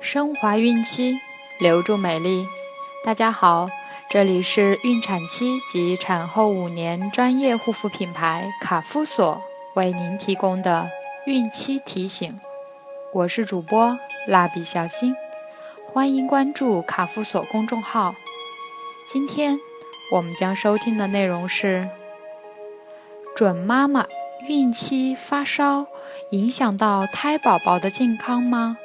升华孕期，留住美丽。大家好，这里是孕产期及产后五年专业护肤品牌卡夫索为您提供的孕期提醒。我是主播蜡笔小新，欢迎关注卡夫索公众号。今天我们将收听的内容是：准妈妈孕期发烧影响到胎宝宝的健康吗？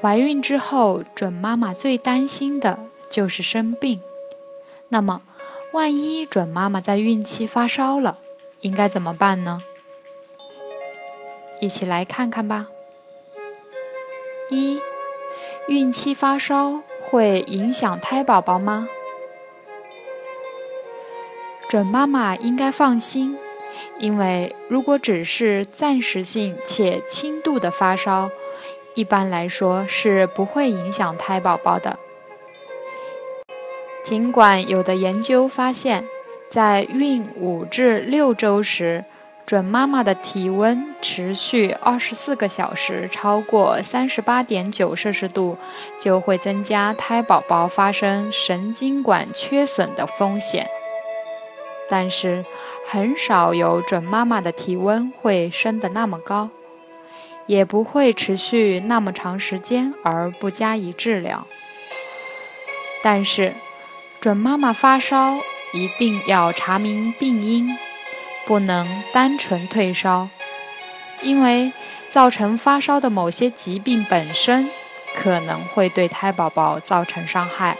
怀孕之后，准妈妈最担心的就是生病。那么，万一准妈妈在孕期发烧了，应该怎么办呢？一起来看看吧。一、孕期发烧会影响胎宝宝吗？准妈妈应该放心，因为如果只是暂时性且轻度的发烧，一般来说是不会影响胎宝宝的。尽管有的研究发现，在孕五至六周时，准妈妈的体温持续二十四个小时超过三十八点九摄氏度，就会增加胎宝宝发生神经管缺损的风险。但是，很少有准妈妈的体温会升得那么高。也不会持续那么长时间而不加以治疗。但是，准妈妈发烧一定要查明病因，不能单纯退烧，因为造成发烧的某些疾病本身可能会对胎宝宝造成伤害。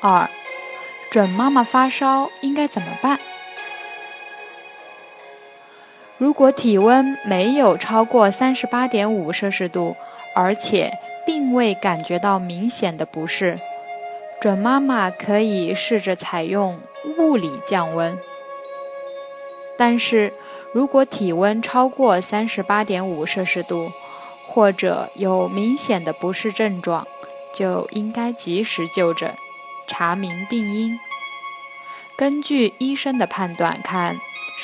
二，准妈妈发烧应该怎么办？如果体温没有超过三十八点五摄氏度，而且并未感觉到明显的不适，准妈妈可以试着采用物理降温。但是如果体温超过三十八点五摄氏度，或者有明显的不适症状，就应该及时就诊，查明病因，根据医生的判断看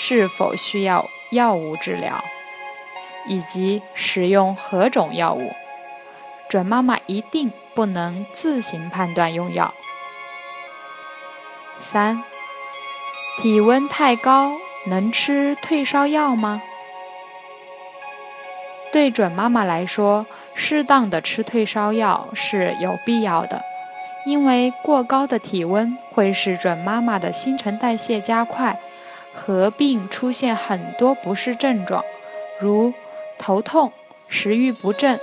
是否需要。药物治疗以及使用何种药物，准妈妈一定不能自行判断用药。三，体温太高能吃退烧药吗？对准妈妈来说，适当的吃退烧药是有必要的，因为过高的体温会使准妈妈的新陈代谢加快。合并出现很多不适症状，如头痛、食欲不振、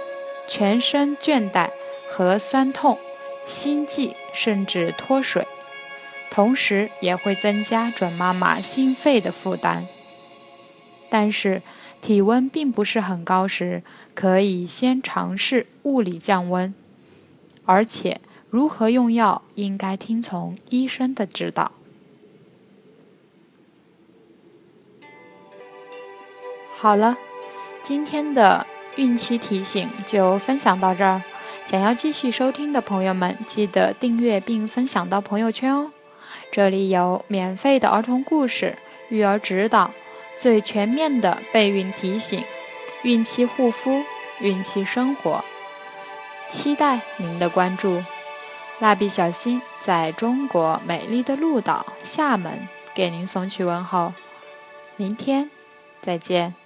全身倦怠和酸痛、心悸，甚至脱水。同时也会增加准妈妈心肺的负担。但是体温并不是很高时，可以先尝试物理降温。而且如何用药，应该听从医生的指导。好了，今天的孕期提醒就分享到这儿。想要继续收听的朋友们，记得订阅并分享到朋友圈哦。这里有免费的儿童故事、育儿指导、最全面的备孕提醒、孕期护肤、孕期生活，期待您的关注。蜡笔小新在中国美丽的鹭岛厦门给您送去问候，明天再见。